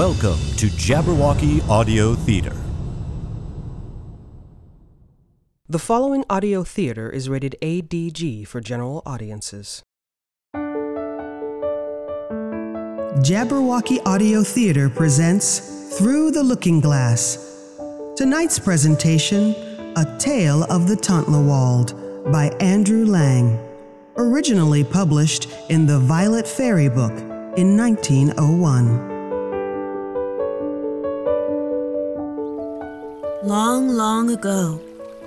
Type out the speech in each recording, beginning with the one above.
Welcome to Jabberwocky Audio Theater. The following audio theater is rated ADG for general audiences. Jabberwocky Audio Theater presents Through the Looking Glass. Tonight's presentation A Tale of the Tontlawald by Andrew Lang. Originally published in the Violet Fairy book in 1901. Long, long ago,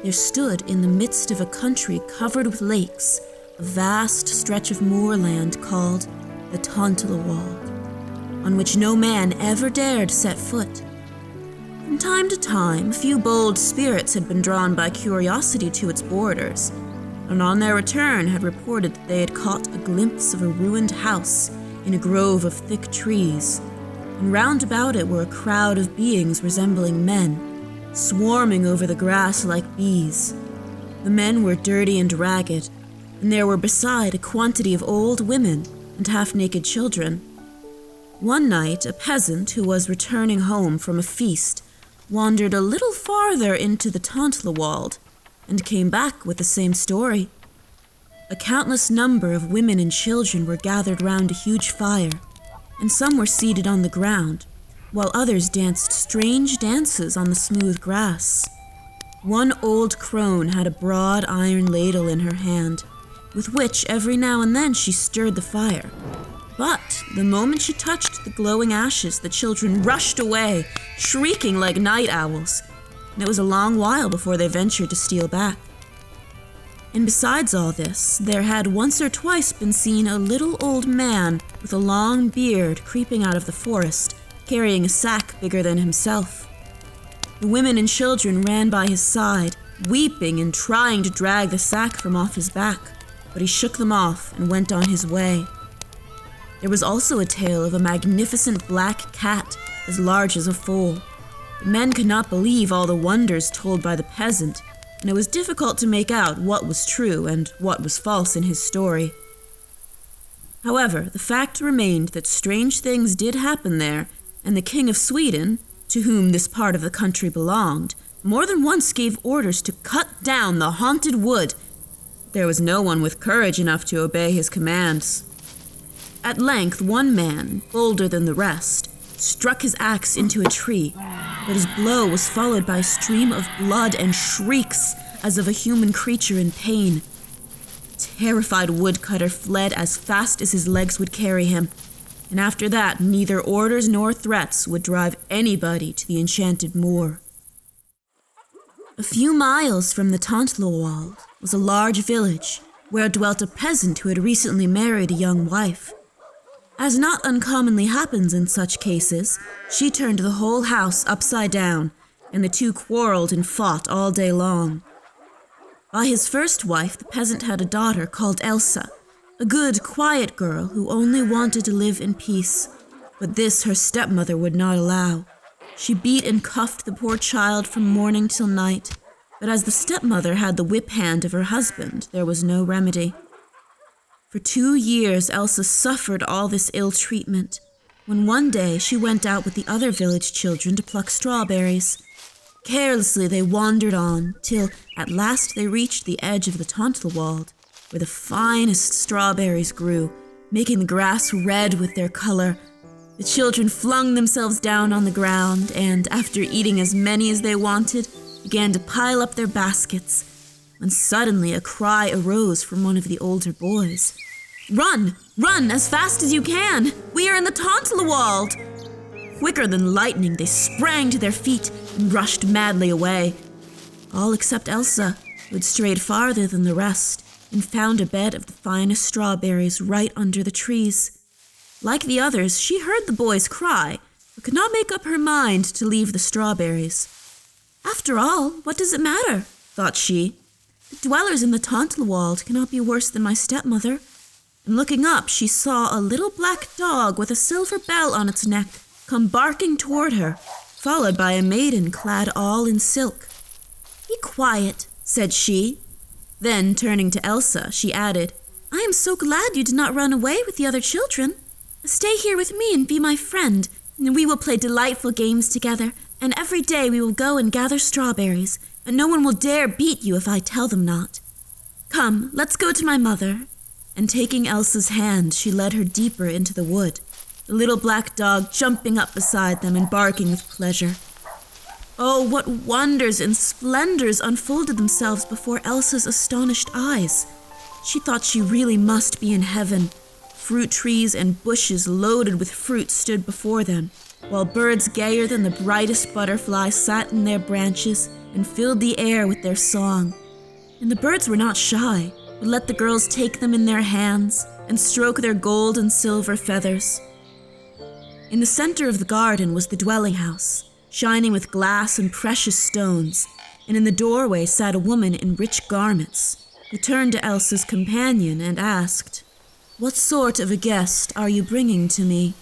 there stood in the midst of a country covered with lakes a vast stretch of moorland called the Tontlawald, on which no man ever dared set foot. From time to time, a few bold spirits had been drawn by curiosity to its borders, and on their return had reported that they had caught a glimpse of a ruined house in a grove of thick trees, and round about it were a crowd of beings resembling men swarming over the grass like bees. The men were dirty and ragged, and there were beside a quantity of old women and half naked children. One night, a peasant who was returning home from a feast wandered a little farther into the Tontlawald and came back with the same story. A countless number of women and children were gathered round a huge fire, and some were seated on the ground, while others danced strange dances on the smooth grass. One old crone had a broad iron ladle in her hand, with which every now and then she stirred the fire. But the moment she touched the glowing ashes, the children rushed away, shrieking like night owls, and it was a long while before they ventured to steal back. And besides all this, there had once or twice been seen a little old man with a long beard creeping out of the forest carrying a sack bigger than himself. The women and children ran by his side, weeping and trying to drag the sack from off his back, but he shook them off and went on his way. There was also a tale of a magnificent black cat as large as a foal. The men could not believe all the wonders told by the peasant, and it was difficult to make out what was true and what was false in his story. However, the fact remained that strange things did happen there and the King of Sweden, to whom this part of the country belonged, more than once gave orders to cut down the haunted wood. There was no one with courage enough to obey his commands. At length, one man, bolder than the rest, struck his axe into a tree, but his blow was followed by a stream of blood and shrieks as of a human creature in pain. Terrified woodcutter fled as fast as his legs would carry him and after that, neither orders nor threats would drive anybody to the enchanted moor. A few miles from the Tontlawald was a large village where dwelt a peasant who had recently married a young wife. As not uncommonly happens in such cases, she turned the whole house upside down, and the two quarreled and fought all day long. By his first wife, the peasant had a daughter called Elsa, a good, quiet girl who only wanted to live in peace. But this her stepmother would not allow. She beat and cuffed the poor child from morning till night, but as the stepmother had the whip hand of her husband, there was no remedy. For two years, Elsa suffered all this ill treatment, when one day she went out with the other village children to pluck strawberries. Carelessly they wandered on, till at last they reached the edge of the Tontlawald where the finest strawberries grew, making the grass red with their color. The children flung themselves down on the ground and, after eating as many as they wanted, began to pile up their baskets. When suddenly a cry arose from one of the older boys. Run! Run as fast as you can! We are in the Tontlawald! Quicker than lightning, they sprang to their feet and rushed madly away. All except Elsa, who had strayed farther than the rest and found a bed of the finest strawberries right under the trees. Like the others, she heard the boys cry, but could not make up her mind to leave the strawberries. After all, what does it matter? thought she. The dwellers in the Tontlawald cannot be worse than my stepmother. And looking up, she saw a little black dog with a silver bell on its neck come barking toward her, followed by a maiden clad all in silk. Be quiet, said she, then, turning to Elsa, she added, I am so glad you did not run away with the other children. Stay here with me and be my friend, and We will play delightful games together, and every day we will go and gather strawberries, and no one will dare beat you if I tell them not. Come, let's go to my mother. And taking Elsa's hand, she led her deeper into the wood, the little black dog jumping up beside them and barking with pleasure. Oh, what wonders and splendors unfolded themselves before Elsa's astonished eyes. She thought she really must be in heaven. Fruit trees and bushes loaded with fruit stood before them, while birds gayer than the brightest butterflies sat in their branches and filled the air with their song. And the birds were not shy, but let the girls take them in their hands and stroke their gold and silver feathers. In the center of the garden was the dwelling house, shining with glass and precious stones, and in the doorway sat a woman in rich garments, who turned to Elsa's companion and asked, What sort of a guest are you bringing to me?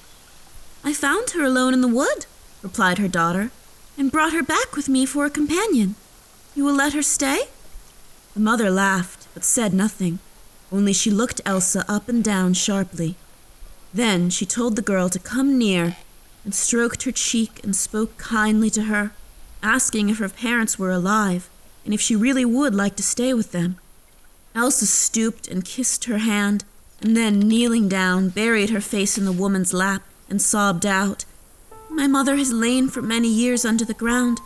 I found her alone in the wood, replied her daughter, and brought her back with me for a companion. You will let her stay? The mother laughed, but said nothing, only she looked Elsa up and down sharply. Then she told the girl to come near and stroked her cheek and spoke kindly to her, asking if her parents were alive and if she really would like to stay with them. Elsa stooped and kissed her hand, and then, kneeling down, buried her face in the woman's lap and sobbed out, My mother has lain for many years under the ground.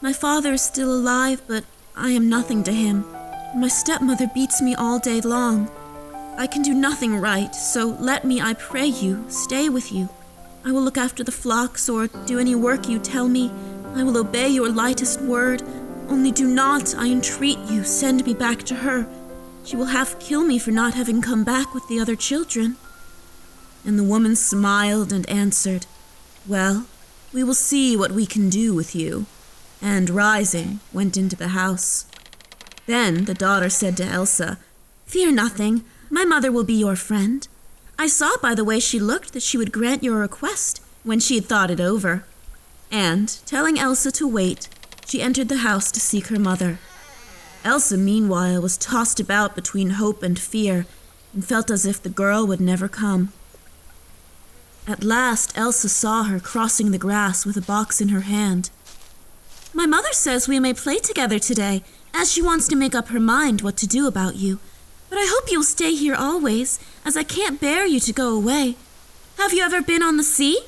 My father is still alive, but I am nothing to him. My stepmother beats me all day long. I can do nothing right, so let me, I pray you, stay with you. I will look after the flocks or do any work you tell me. I will obey your lightest word. Only do not, I entreat you, send me back to her. She will half kill me for not having come back with the other children. And the woman smiled and answered, Well, we will see what we can do with you. And rising, went into the house. Then the daughter said to Elsa, Fear nothing. My mother will be your friend. I saw by the way she looked that she would grant your request when she had thought it over. And, telling Elsa to wait, she entered the house to seek her mother. Elsa, meanwhile, was tossed about between hope and fear, and felt as if the girl would never come. At last, Elsa saw her crossing the grass with a box in her hand. My mother says we may play together today, as she wants to make up her mind what to do about you. But I hope you'll stay here always, as I can't bear you to go away. Have you ever been on the sea?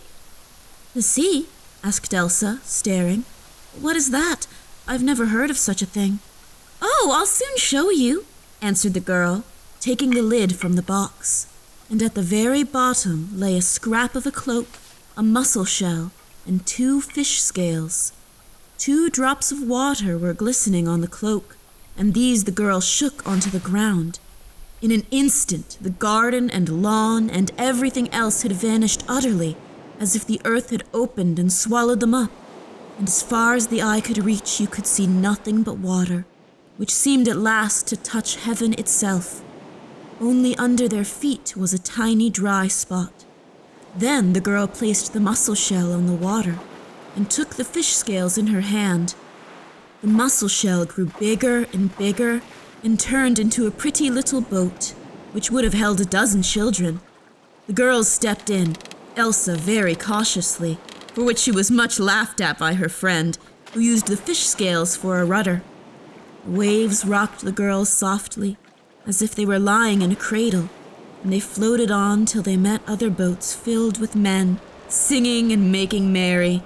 The sea? asked Elsa, staring. What is that? I've never heard of such a thing. Oh, I'll soon show you, answered the girl, taking the lid from the box. And at the very bottom lay a scrap of a cloak, a mussel shell, and two fish scales. Two drops of water were glistening on the cloak, and these the girl shook onto the ground. In an instant, the garden and lawn and everything else had vanished utterly, as if the earth had opened and swallowed them up. And as far as the eye could reach, you could see nothing but water which seemed at last to touch heaven itself. Only under their feet was a tiny dry spot. Then the girl placed the mussel shell on the water and took the fish scales in her hand. The mussel shell grew bigger and bigger and turned into a pretty little boat, which would have held a dozen children. The girls stepped in, Elsa very cautiously, for which she was much laughed at by her friend, who used the fish scales for a rudder. The Waves rocked the girls softly, as if they were lying in a cradle, and they floated on till they met other boats filled with men, singing and making merry.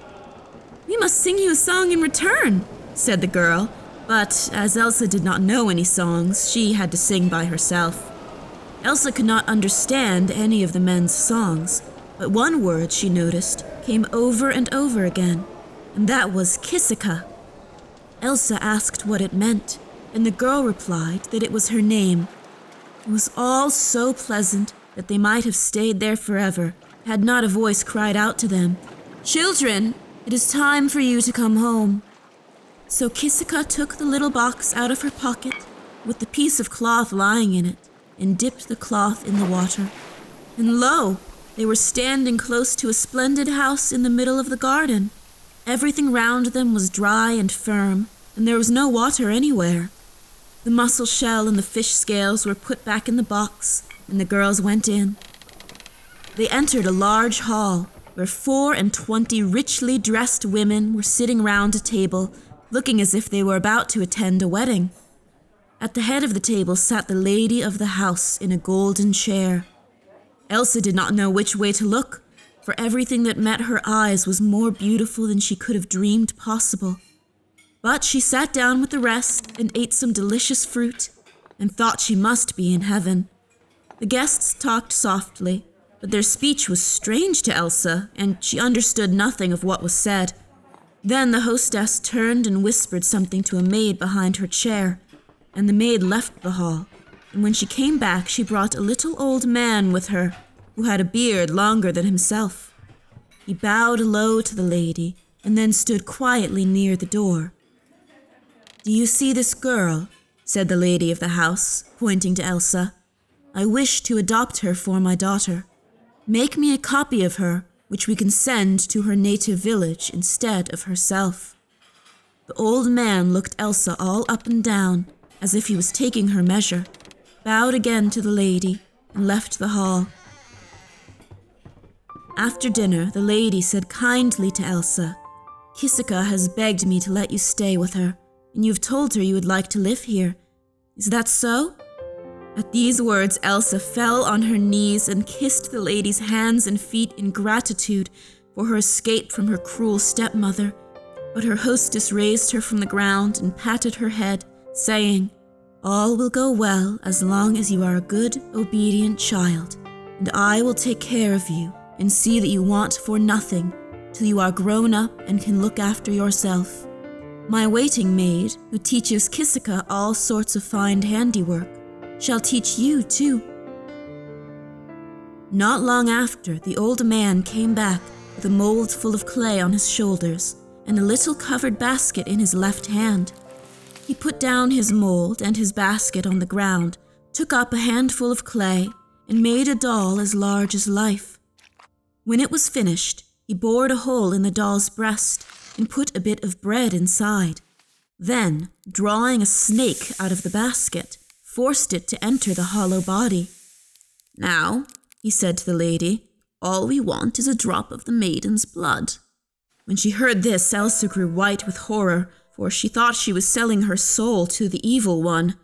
We must sing you a song in return, said the girl, but as Elsa did not know any songs, she had to sing by herself. Elsa could not understand any of the men's songs, but one word she noticed came over and over again, and that was Kissika. Elsa asked what it meant, and the girl replied that it was her name. It was all so pleasant that they might have stayed there forever had not a voice cried out to them, Children, it is time for you to come home. So Kissika took the little box out of her pocket with the piece of cloth lying in it and dipped the cloth in the water. And lo, they were standing close to a splendid house in the middle of the garden. Everything round them was dry and firm, and there was no water anywhere. The mussel shell and the fish scales were put back in the box, and the girls went in. They entered a large hall, where four and twenty richly dressed women were sitting round a table, looking as if they were about to attend a wedding. At the head of the table sat the lady of the house in a golden chair. Elsa did not know which way to look, for everything that met her eyes was more beautiful than she could have dreamed possible. But she sat down with the rest and ate some delicious fruit and thought she must be in heaven. The guests talked softly, but their speech was strange to Elsa, and she understood nothing of what was said. Then the hostess turned and whispered something to a maid behind her chair, and the maid left the hall. And when she came back, she brought a little old man with her who had a beard longer than himself. He bowed low to the lady and then stood quietly near the door. Do you see this girl? said the lady of the house, pointing to Elsa. I wish to adopt her for my daughter. Make me a copy of her, which we can send to her native village instead of herself. The old man looked Elsa all up and down, as if he was taking her measure, bowed again to the lady, and left the hall. After dinner, the lady said kindly to Elsa, Kisika has begged me to let you stay with her, and you've told her you would like to live here. Is that so? At these words, Elsa fell on her knees and kissed the lady's hands and feet in gratitude for her escape from her cruel stepmother. But her hostess raised her from the ground and patted her head, saying, All will go well as long as you are a good, obedient child, and I will take care of you and see that you want for nothing till you are grown up and can look after yourself. My waiting maid, who teaches Kisika all sorts of fine handiwork, shall teach you too. Not long after, the old man came back with a mold full of clay on his shoulders and a little covered basket in his left hand. He put down his mold and his basket on the ground, took up a handful of clay, and made a doll as large as life. When it was finished, he bored a hole in the doll's breast and put a bit of bread inside. Then, drawing a snake out of the basket, forced it to enter the hollow body. Now, he said to the lady, all we want is a drop of the maiden's blood. When she heard this, Elsa grew white with horror, for she thought she was selling her soul to the evil one.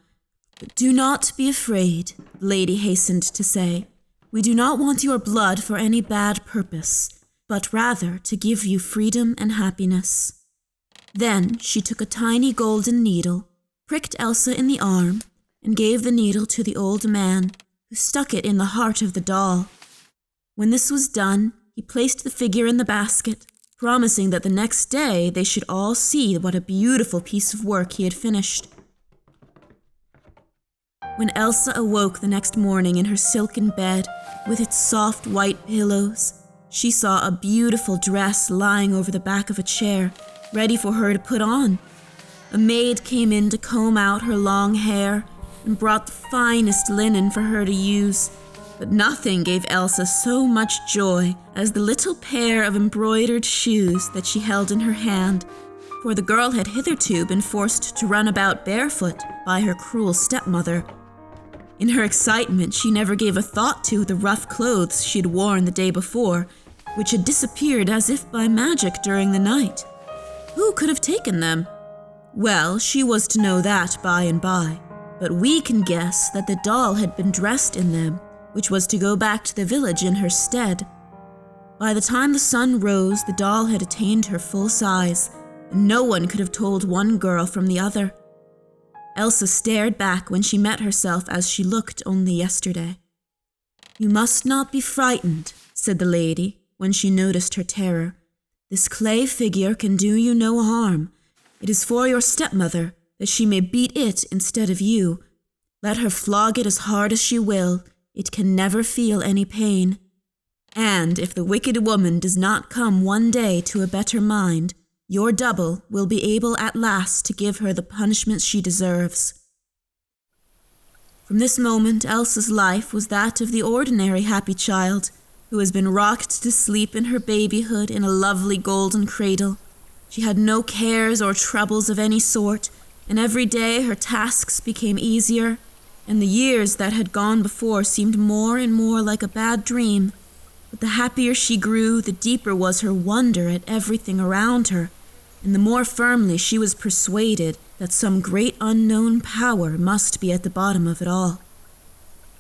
But do not be afraid, the lady hastened to say. We do not want your blood for any bad purpose, but rather to give you freedom and happiness. Then she took a tiny golden needle, pricked Elsa in the arm, and gave the needle to the old man, who stuck it in the heart of the doll. When this was done, he placed the figure in the basket, promising that the next day they should all see what a beautiful piece of work he had finished. When Elsa awoke the next morning in her silken bed, with its soft white pillows, she saw a beautiful dress lying over the back of a chair, ready for her to put on. A maid came in to comb out her long hair and brought the finest linen for her to use. But nothing gave Elsa so much joy as the little pair of embroidered shoes that she held in her hand, for the girl had hitherto been forced to run about barefoot by her cruel stepmother. In her excitement, she never gave a thought to the rough clothes she had worn the day before, which had disappeared as if by magic during the night. Who could have taken them? Well, she was to know that by and by but we can guess that the doll had been dressed in them, which was to go back to the village in her stead. By the time the sun rose, the doll had attained her full size, and no one could have told one girl from the other. Elsa stared back when she met herself as she looked only yesterday. You must not be frightened, said the lady, when she noticed her terror. This clay figure can do you no harm. It is for your stepmother, that she may beat it instead of you. Let her flog it as hard as she will, it can never feel any pain. And if the wicked woman does not come one day to a better mind, your double will be able at last to give her the punishment she deserves. From this moment, Elsa's life was that of the ordinary happy child who has been rocked to sleep in her babyhood in a lovely golden cradle. She had no cares or troubles of any sort, and every day her tasks became easier, and the years that had gone before seemed more and more like a bad dream. But the happier she grew, the deeper was her wonder at everything around her, and the more firmly she was persuaded that some great unknown power must be at the bottom of it all.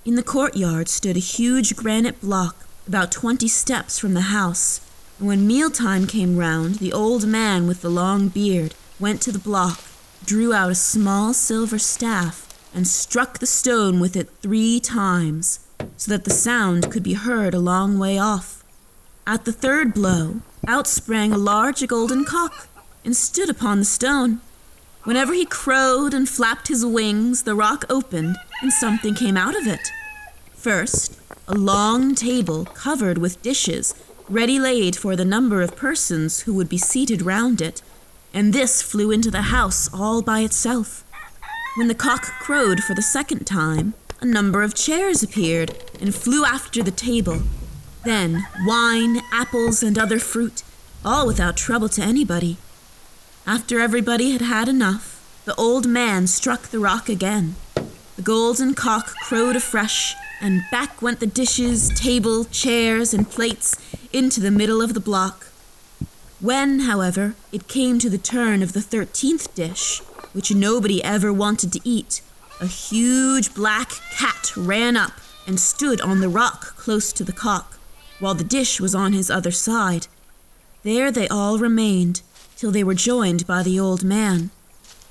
In the courtyard stood a huge granite block about twenty steps from the house, and when mealtime came round, the old man with the long beard went to the block, drew out a small silver staff, and struck the stone with it three times, so that the sound could be heard a long way off. At the third blow, out sprang a large golden cock and stood upon the stone. Whenever he crowed and flapped his wings, the rock opened and something came out of it. First, a long table covered with dishes, ready laid for the number of persons who would be seated round it, and this flew into the house all by itself. When the cock crowed for the second time, a number of chairs appeared and flew after the table. Then wine, apples, and other fruit, all without trouble to anybody. After everybody had had enough, the old man struck the rock again. The golden cock crowed afresh, and back went the dishes, table, chairs, and plates into the middle of the block. When, however, it came to the turn of the thirteenth dish, which nobody ever wanted to eat, a huge black cat ran up and stood on the rock close to the cock, while the dish was on his other side. There they all remained till they were joined by the old man.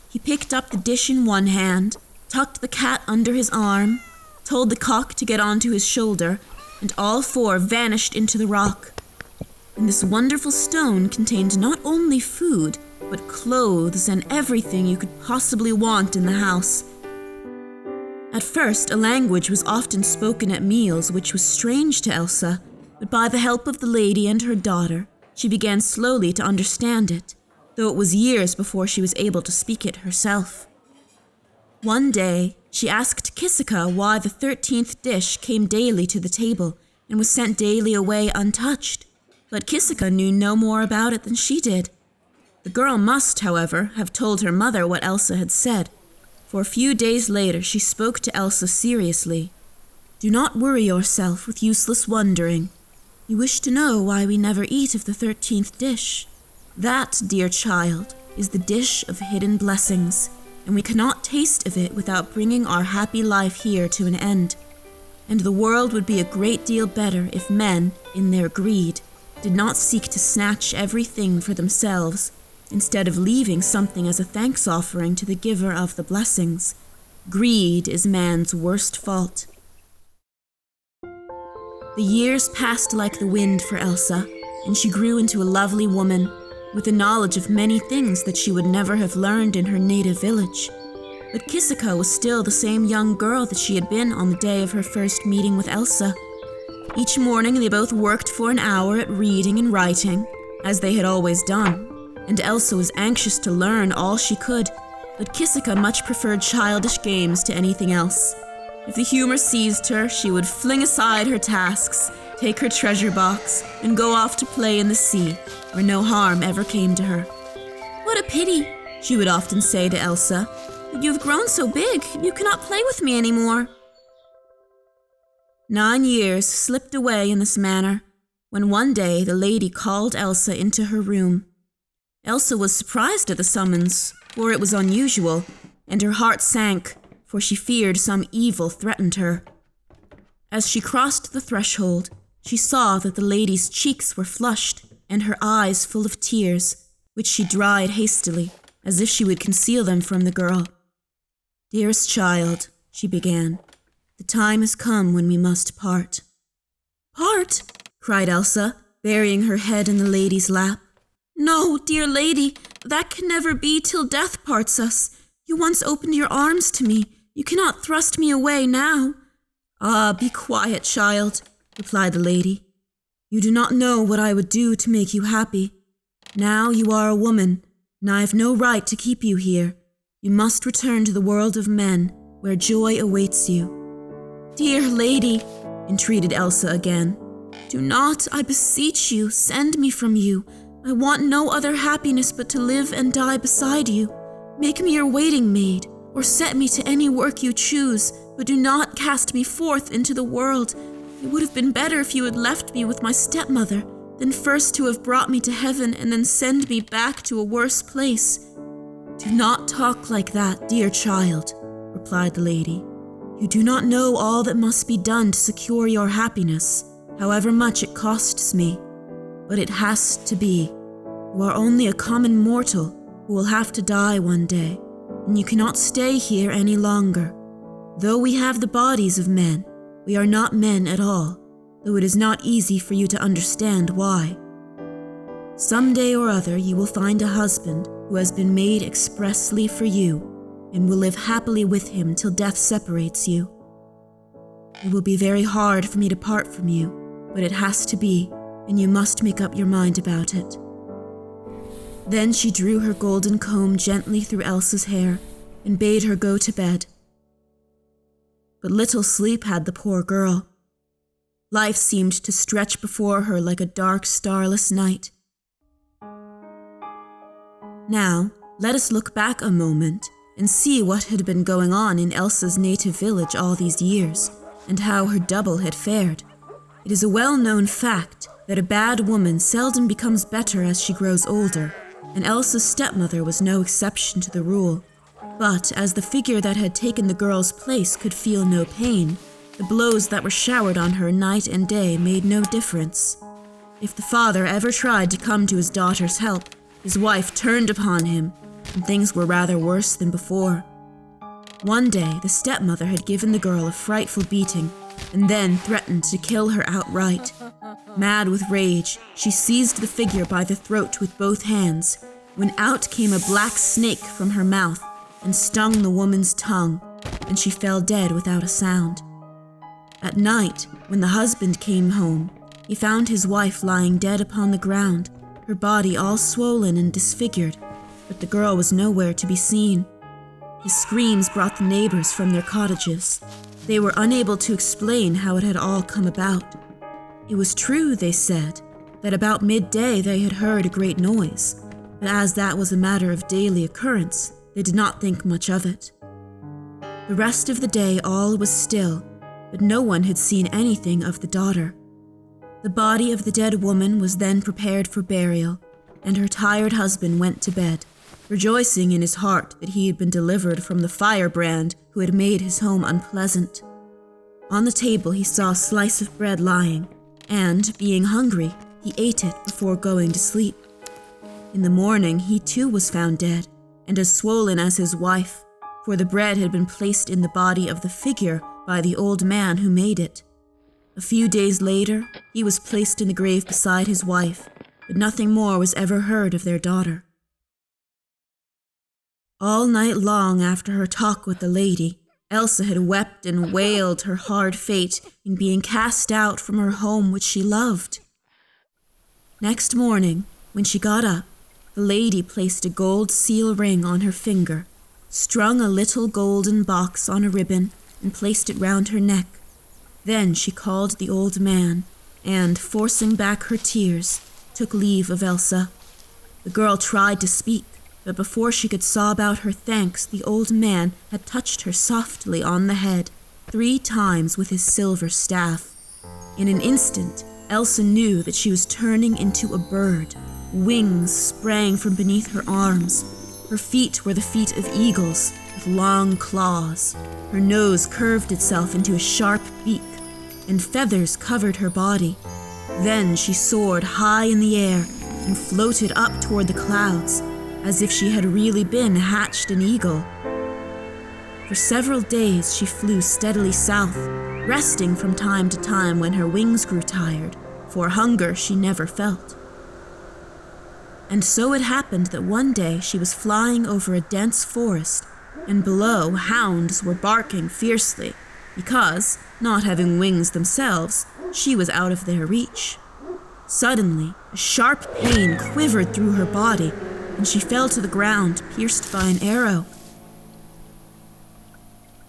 He picked up the dish in one hand, tucked the cat under his arm, told the cock to get onto his shoulder, and all four vanished into the rock. And this wonderful stone contained not only food, but clothes and everything you could possibly want in the house. At first, a language was often spoken at meals which was strange to Elsa, but by the help of the lady and her daughter, she began slowly to understand it, though it was years before she was able to speak it herself. One day, she asked Kisika why the thirteenth dish came daily to the table and was sent daily away untouched, but Kisika knew no more about it than she did. The girl must, however, have told her mother what Elsa had said, for a few days later she spoke to Elsa seriously. Do not worry yourself with useless wondering. You wish to know why we never eat of the thirteenth dish. That, dear child, is the dish of hidden blessings, and we cannot taste of it without bringing our happy life here to an end. And the world would be a great deal better if men, in their greed, did not seek to snatch everything for themselves instead of leaving something as a thanks offering to the giver of the blessings. Greed is man's worst fault. The years passed like the wind for Elsa, and she grew into a lovely woman with a knowledge of many things that she would never have learned in her native village. But Kisika was still the same young girl that she had been on the day of her first meeting with Elsa. Each morning they both worked for an hour at reading and writing, as they had always done and Elsa was anxious to learn all she could, but Kisika much preferred childish games to anything else. If the humor seized her, she would fling aside her tasks, take her treasure box, and go off to play in the sea, where no harm ever came to her. What a pity, she would often say to Elsa. You've grown so big, you cannot play with me any more. Nine years slipped away in this manner, when one day the lady called Elsa into her room. Elsa was surprised at the summons, for it was unusual, and her heart sank, for she feared some evil threatened her. As she crossed the threshold, she saw that the lady's cheeks were flushed and her eyes full of tears, which she dried hastily, as if she would conceal them from the girl. Dearest child, she began, the time has come when we must part. Part? cried Elsa, burying her head in the lady's lap. No, dear lady, that can never be till death parts us. You once opened your arms to me. You cannot thrust me away now. Ah, be quiet, child, replied the lady. You do not know what I would do to make you happy. Now you are a woman, and I have no right to keep you here. You must return to the world of men, where joy awaits you. Dear lady, entreated Elsa again, do not, I beseech you, send me from you. I want no other happiness but to live and die beside you. Make me your waiting maid, or set me to any work you choose, but do not cast me forth into the world. It would have been better if you had left me with my stepmother than first to have brought me to heaven and then send me back to a worse place. Do not talk like that, dear child, replied the lady. You do not know all that must be done to secure your happiness, however much it costs me. But it has to be. You are only a common mortal who will have to die one day, and you cannot stay here any longer. Though we have the bodies of men, we are not men at all, though it is not easy for you to understand why. Some day or other you will find a husband who has been made expressly for you and will live happily with him till death separates you. It will be very hard for me to part from you, but it has to be, and you must make up your mind about it. Then she drew her golden comb gently through Elsa's hair and bade her go to bed. But little sleep had the poor girl. Life seemed to stretch before her like a dark, starless night. Now, let us look back a moment and see what had been going on in Elsa's native village all these years, and how her double had fared. It is a well known fact that a bad woman seldom becomes better as she grows older, and Elsa's stepmother was no exception to the rule. But as the figure that had taken the girl's place could feel no pain, the blows that were showered on her night and day made no difference. If the father ever tried to come to his daughter's help, his wife turned upon him and things were rather worse than before. One day, the stepmother had given the girl a frightful beating and then threatened to kill her outright. Mad with rage, she seized the figure by the throat with both hands, when out came a black snake from her mouth and stung the woman's tongue, and she fell dead without a sound. At night, when the husband came home, he found his wife lying dead upon the ground, her body all swollen and disfigured, but the girl was nowhere to be seen. His screams brought the neighbors from their cottages. They were unable to explain how it had all come about. It was true, they said, that about midday they had heard a great noise, but as that was a matter of daily occurrence, they did not think much of it. The rest of the day all was still, but no one had seen anything of the daughter. The body of the dead woman was then prepared for burial, and her tired husband went to bed rejoicing in his heart that he had been delivered from the firebrand who had made his home unpleasant. On the table he saw a slice of bread lying, and, being hungry, he ate it before going to sleep. In the morning he too was found dead, and as swollen as his wife, for the bread had been placed in the body of the figure by the old man who made it. A few days later, he was placed in the grave beside his wife, but nothing more was ever heard of their daughter. All night long after her talk with the lady, Elsa had wept and wailed her hard fate in being cast out from her home which she loved. Next morning, when she got up, the lady placed a gold seal ring on her finger, strung a little golden box on a ribbon, and placed it round her neck. Then she called the old man, and, forcing back her tears, took leave of Elsa. The girl tried to speak, but before she could sob out her thanks, the old man had touched her softly on the head three times with his silver staff. In an instant, Elsa knew that she was turning into a bird. Wings sprang from beneath her arms. Her feet were the feet of eagles with long claws. Her nose curved itself into a sharp beak, and feathers covered her body. Then she soared high in the air and floated up toward the clouds as if she had really been hatched an eagle. For several days she flew steadily south, resting from time to time when her wings grew tired, for hunger she never felt. And so it happened that one day she was flying over a dense forest, and below hounds were barking fiercely, because, not having wings themselves, she was out of their reach. Suddenly, a sharp pain quivered through her body, and she fell to the ground, pierced by an arrow.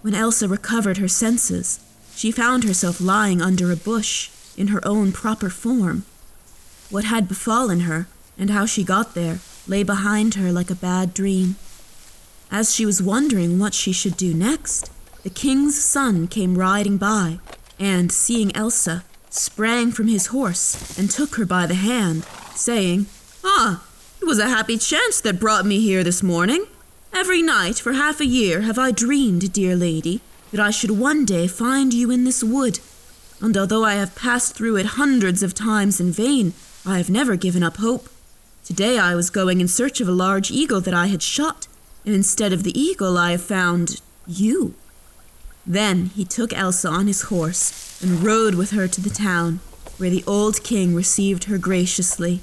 When Elsa recovered her senses, she found herself lying under a bush in her own proper form. What had befallen her, and how she got there, lay behind her like a bad dream. As she was wondering what she should do next, the king's son came riding by, and, seeing Elsa, sprang from his horse and took her by the hand, saying, Ah, it was a happy chance that brought me here this morning. Every night for half a year have I dreamed, dear lady, that I should one day find you in this wood. And although I have passed through it hundreds of times in vain, I have never given up hope. Today I was going in search of a large eagle that I had shot, and instead of the eagle I have found you. Then he took Elsa on his horse and rode with her to the town, where the old king received her graciously.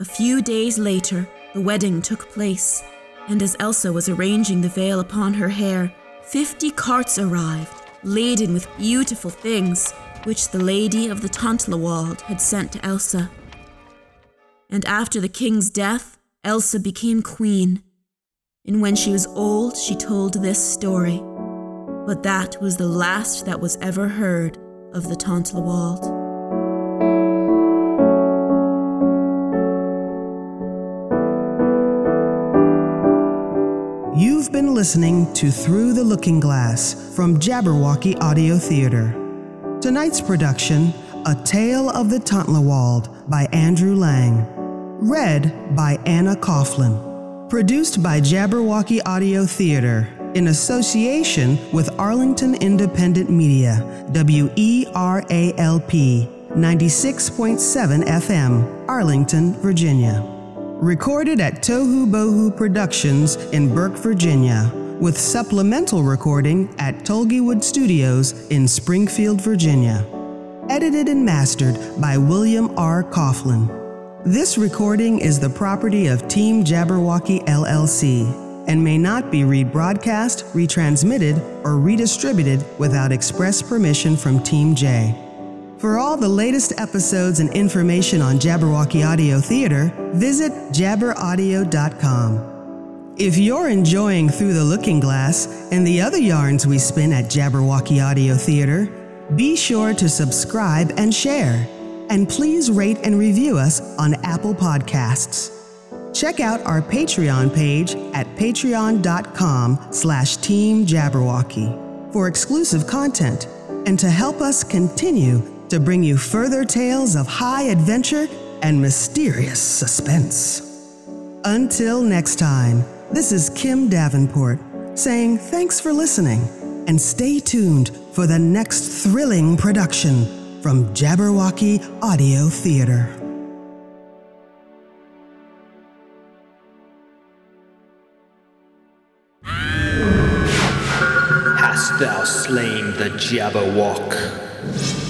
A few days later, the wedding took place, and as Elsa was arranging the veil upon her hair, fifty carts arrived, laden with beautiful things, which the lady of the Tontlawald had sent to Elsa. And after the king's death, Elsa became queen. And when she was old, she told this story. But that was the last that was ever heard of the Tontlawald. Been listening to Through the Looking Glass from Jabberwocky Audio Theater. Tonight's production, A Tale of the Tontlawald by Andrew Lang. Read by Anna Coughlan. Produced by Jabberwocky Audio Theater in association with Arlington Independent Media, WERALP 96.7 FM, Arlington, Virginia. Recorded at Tohu Bohu Productions in Burke, Virginia, with supplemental recording at Tolgywood Studios in Springfield, Virginia. Edited and mastered by William R. Coughlan. This recording is the property of Team Jabberwocky LLC and may not be rebroadcast, retransmitted, or redistributed without express permission from Team J. For all the latest episodes and information on Jabberwocky Audio Theater, visit jabberaudio.com. If you're enjoying Through the Looking Glass and the other yarns we spin at Jabberwocky Audio Theater, be sure to subscribe and share. And please rate and review us on Apple Podcasts. Check out our Patreon page at patreon.com slash Team Jabberwocky for exclusive content and to help us continue to bring you further tales of high adventure and mysterious suspense. Until next time, this is Kim Davenport saying thanks for listening and stay tuned for the next thrilling production from Jabberwocky Audio Theater. Hast thou slain the Jabberwock?